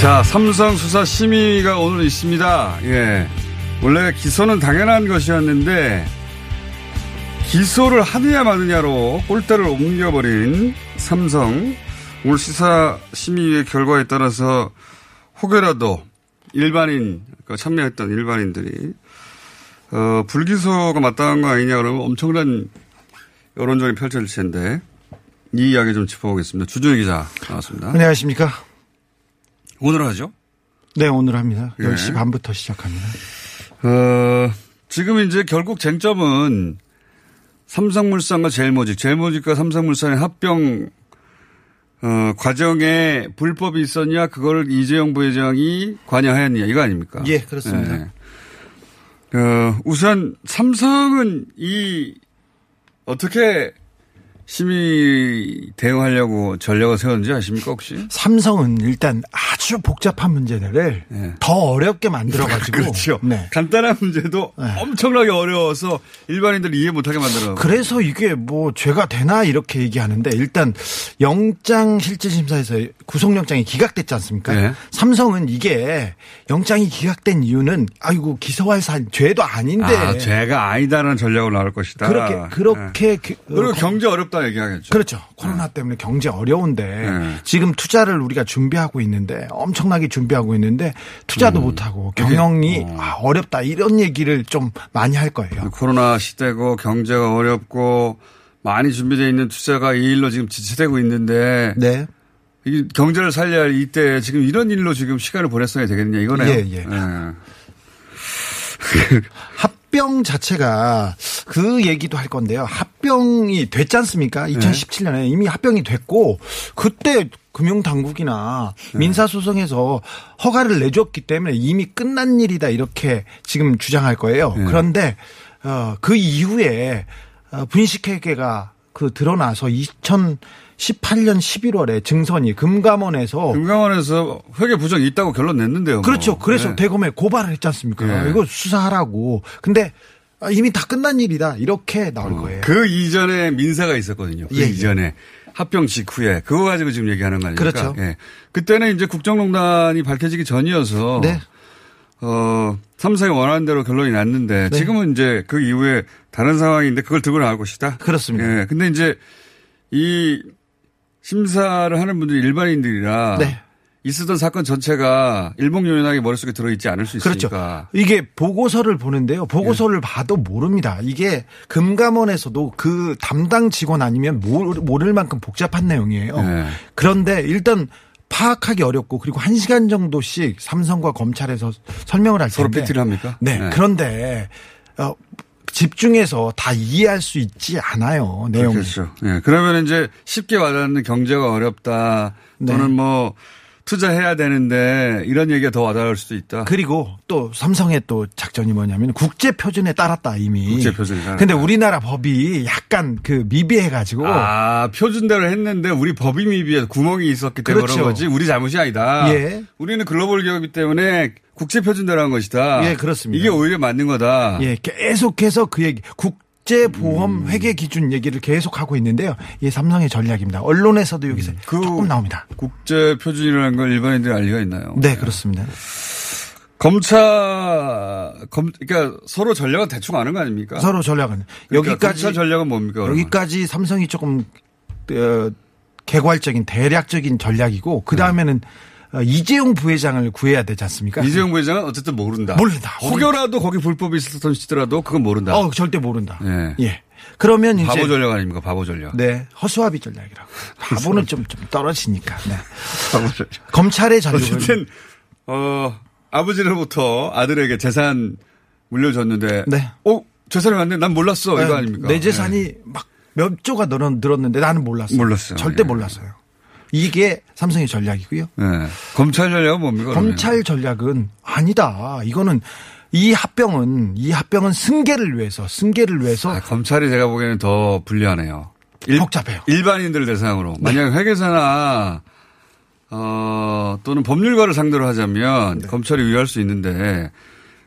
자, 삼성 수사 심의가 오늘 있습니다. 예. 원래 기소는 당연한 것이었는데, 기소를 하느냐 마느냐로 꼴대를 옮겨버린 삼성. 오늘 시사 심의의 결과에 따라서 혹여라도 일반인, 그 참여했던 일반인들이, 어, 불기소가 마땅한 거 아니냐 그러면 엄청난 여론전이 펼쳐질 텐데, 이 이야기 좀 짚어보겠습니다. 주준희 기자 나왔습니다. 안녕하십니까. 오늘 하죠? 네, 오늘 합니다. 예. 10시 반부터 시작합니다. 어, 지금 이제 결국 쟁점은 삼성물산과 제일모직, 제일모직과 삼성물산의 합병 어, 과정에 불법이 있었냐, 그걸 이재용 부회장이 관여하였냐, 이거 아닙니까? 예, 그렇습니다. 예. 어, 우선 삼성은 이 어떻게 심의 대응하려고 전략을 세웠는지 아십니까 혹시? 삼성은 일단 아주 복잡한 문제들을 더 어렵게 만들어가지고. 그렇죠. 네. 간단한 문제도 엄청나게 어려워서 일반인들이 이해 못하게 만들어. 그래서 이게 뭐 죄가 되나 이렇게 얘기하는데 일단 영장 실질심사에서 구속영장이 기각됐지 않습니까? 네. 삼성은 이게 영장이 기각된 이유는 아이고 기소할 사 죄도 아닌데 아, 죄가 아니다라는 전략으로 나올 것이다. 그렇게 그렇게 그- 그리고 어, 경제 어렵다 얘기하겠죠. 그렇죠. 코로나 때문에 경제 어려운데 네. 지금 투자를 우리가 준비하고 있는데 엄청나게 준비하고 있는데 투자도 음. 못하고 경영이 아, 어렵다 이런 얘기를 좀 많이 할 거예요. 코로나 시대고 경제가 어렵고 많이 준비되어 있는 투자가 이 일로 지금 지체되고 있는데 네. 이 경제를 살려야 할 이때 지금 이런 일로 지금 시간을 보냈어야 되겠냐 이거네요. 예, 예. 합 병 자체가 그 얘기도 할 건데요. 합병이 됐지 않습니까? 2017년에 이미 합병이 됐고 그때 금융당국이나 민사소송에서 허가를 내줬기 때문에 이미 끝난 일이다 이렇게 지금 주장할 거예요. 그런데 어, 그 이후에 어, 분식회계가 그 드러나서 2018년 11월에 증선이 금감원에서 금감원에서 회계 부정이 있다고 결론 냈는데요. 뭐. 그렇죠. 그래서 네. 대검에 고발을 했지 않습니까? 네. 이거 수사하라고. 근데 아, 이미 다 끝난 일이다. 이렇게 나올 거예요. 그 이전에 민사가 있었거든요. 그 예, 예. 이전에 합병 직후에 그거 가지고 지금 얘기하는 거 아닙니까? 그렇죠. 예. 그때는 이제 국정농단이 밝혀지기 전이어서 네. 어, 삼성이 원하는 대로 결론이 났는데 네. 지금은 이제 그 이후에 다른 상황인데 그걸 들고 나올 것이다. 그렇습니다. 예. 근데 이제 이 심사를 하는 분들이 일반인들이라 네. 있었던 사건 전체가 일목요연하게 머릿속에 들어있지 않을 수 그렇죠. 있으니까. 이게 보고서를 보는데요. 보고서를 봐도 모릅니다. 이게 금감원에서도 그 담당 직원 아니면 모를, 모를 만큼 복잡한 내용이에요. 네. 그런데 일단 파악하기 어렵고 그리고 한 시간 정도씩 삼성과 검찰에서 설명을 할 텐데. 서로 PT를 합니까? 네. 네. 그런데 어, 집중해서 다 이해할 수 있지 않아요. 내용. 그렇죠. 예. 그러면 이제 쉽게 와닿는 경제가 어렵다 네. 또는 뭐 투자해야 되는데 이런 얘기가 더 와닿을 수도 있다. 그리고 또 삼성의 또 작전이 뭐냐면 국제 표준에 따랐다 이미. 국제 표준에 따랐다. 근데 우리나라 법이 약간 그 미비해 가지고. 아, 표준대로 했는데 우리 법이 미비해서 구멍이 있었기 때문에 그렇죠. 그런 거지. 우리 잘못이 아니다. 예. 우리는 글로벌 기업이기 때문에 국제 표준대로 한 것이다. 예, 그렇습니다. 이게 오히려 맞는 거다. 예, 계속해서 그 얘기 국 제 음. 보험 회계 기준 얘기를 계속 하고 있는데요. 이게 삼성의 전략입니다. 언론에서도 여기서 그 조금 나옵니다. 국제 표준이라는 걸 일반인들이 알 리가 있나요? 네, 그렇습니다. 검찰 검 그러니까 서로 전략은 대충 아는 거 아닙니까? 서로 전략은 그러니까 여기까지 전략은 뭡니까? 여기까지 삼성이 조금 어, 개괄적인 대략적인 전략이고 그 다음에는 어, 이재용 부회장을 구해야 되지 않습니까? 이재용 부회장은 어쨌든 모른다. 모른다. 혹여라도 거기 불법이 있었던 시더라도 그건 모른다. 어, 절대 모른다. 예. 예. 그러면 이제 바보 전략 아닙니까? 바보 전략. 네, 허수아비 전략이라고. 바보는 좀, 좀 떨어지니까. 네. 바보 전략. 검찰의 전략을 어쨌든 어 아버지로부터 아들에게 재산 물려줬는데 네. 어 재산이 왔네 난 몰랐어 이거 네, 아닙니까? 내 재산이 막몇 조가 늘었, 늘었는데 나는 몰랐어요. 몰랐어요. 절대 예. 몰랐어요. 이게 삼성의 전략이고요. 네. 검찰 전략은 뭡니까? 그러면? 검찰 전략은 아니다. 이거는 이 합병은 이 합병은 승계를 위해서 승계를 위해서 아, 검찰이 제가 보기에는 더 불리하네요. 일, 복잡해요. 일반인들 대상으로 만약 회계사나 어 또는 법률가를 상대로 하자면 네. 검찰이 위할 수 있는데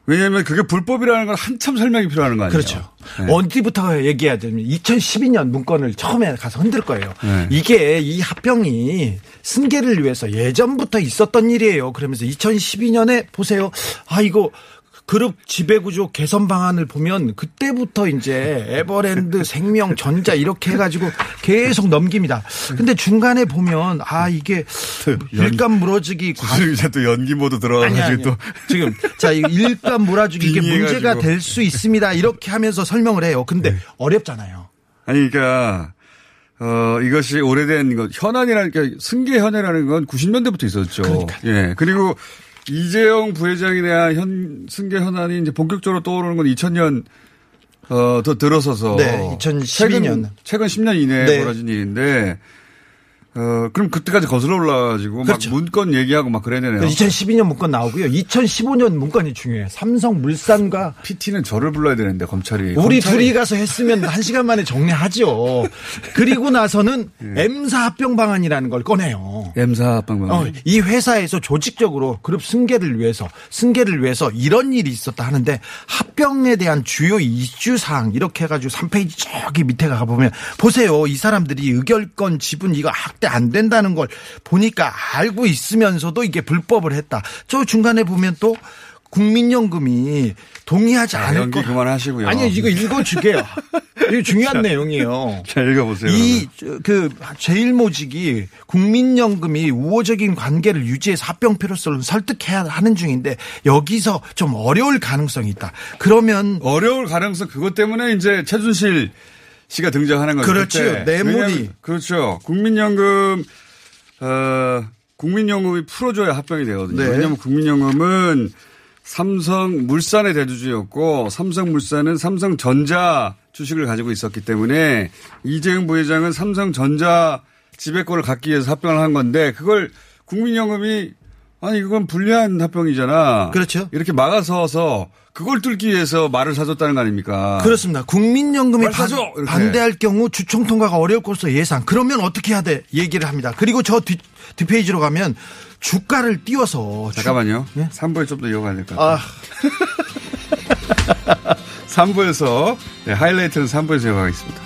왜냐하면 그게 불법이라는 건 한참 설명이 필요한 거 아니에요? 그렇죠. 네. 어디부터 얘기해야 되면 2012년 문건을 처음에 가서 흔들 거예요. 네. 이게 이 합병이 승계를 위해서 예전부터 있었던 일이에요. 그러면서 2012년에 보세요. 아 이거 그룹 지배구조 개선 방안을 보면 그때부터 이제 에버랜드, 생명, 전자 이렇게 해가지고 계속 넘깁니다. 근데 중간에 보면 아 이게 일감 무너지기 관- 구슬 이제 또 연기 모드 들어가가지고. 또 지금 자 일감 몰아주기 이게. 문제가 될 수 있습니다. 이렇게 하면서 설명을 해요. 근데 네. 어렵잖아요. 아니 그러니까 어 이것이 오래된 것 현안이라는 게 승계 현안이라는 건 90년대부터 있었죠. 그러니까요. 예 그리고 이재용 부회장에 대한 현 승계 현안이 이제 본격적으로 떠오르는 건 2000년 어 더 들어서서 네, 2012년. 최근, 최근 10년 이내에 네. 벌어진 일인데 어 그럼 그때까지 거슬러 올라가지고 그렇죠. 막 문건 얘기하고 막 그래야 되네요. 2012년 문건 나오고요. 2015년 문건이 중요해요. 삼성 물산과 PT는 저를 불러야 되는데 검찰이 우리 검찰이- 둘이 가서 했으면 한 시간 만에 정리하죠. 그리고 나서는 예. M사 합병 방안이라는 걸 꺼내요. M사 합병 어, 이 회사에서 조직적으로 그룹 승계를 위해서 승계를 위해서 이런 일이 있었다 하는데 합병에 대한 주요 이슈 사항 이렇게 해 가지고 3페이지 저기 밑에 가 보면 보세요 이 사람들이 의결권 지분 이거 확대 안 된다는 걸 보니까 알고 있으면서도 이게 불법을 했다. 저 중간에 보면 또 국민연금이 동의하지 아, 않을 연기 거 그만하시고요. 아니요 이거 읽어주게요. 이거 중요한 내용이에요. 자 읽어보세요. 이 그 제일모직이 국민연금이 우호적인 관계를 유지해서 합병 필요성을 설득해야 하는 중인데 여기서 좀 어려울 가능성이 있다. 그러면 어려울 가능성 그것 때문에 이제 최준실 씨가 등장하는 거죠. 뇌물이. 왜냐하면 그렇죠. 국민연금 어 국민연금이 풀어줘야 합병이 되거든요. 네. 왜냐하면 국민연금은 삼성 물산의 대주주였고 삼성물산은 삼성전자 주식을 가지고 있었기 때문에 이재용 부회장은 삼성전자 지배권을 갖기 위해서 합병을 한 건데 그걸 국민연금이 아니 이건 불리한 합병이잖아. 그렇죠. 이렇게 막아서서 그걸 뚫기 위해서 말을 사줬다는 거 아닙니까? 그렇습니다. 국민연금이 반. 반대할 경우 주총 통과가 어려울 것으로 예상. 그러면 어떻게 해야 돼? 얘기를 합니다. 그리고 저 뒤, 뒷페이지로 가면 주가를 띄워서 주- 잠깐만요. 예? 3부에 좀 더 이어가야 될 것 같아요. 아, 3부에서 네, 하이라이트는 3부에서 이어가겠습니다.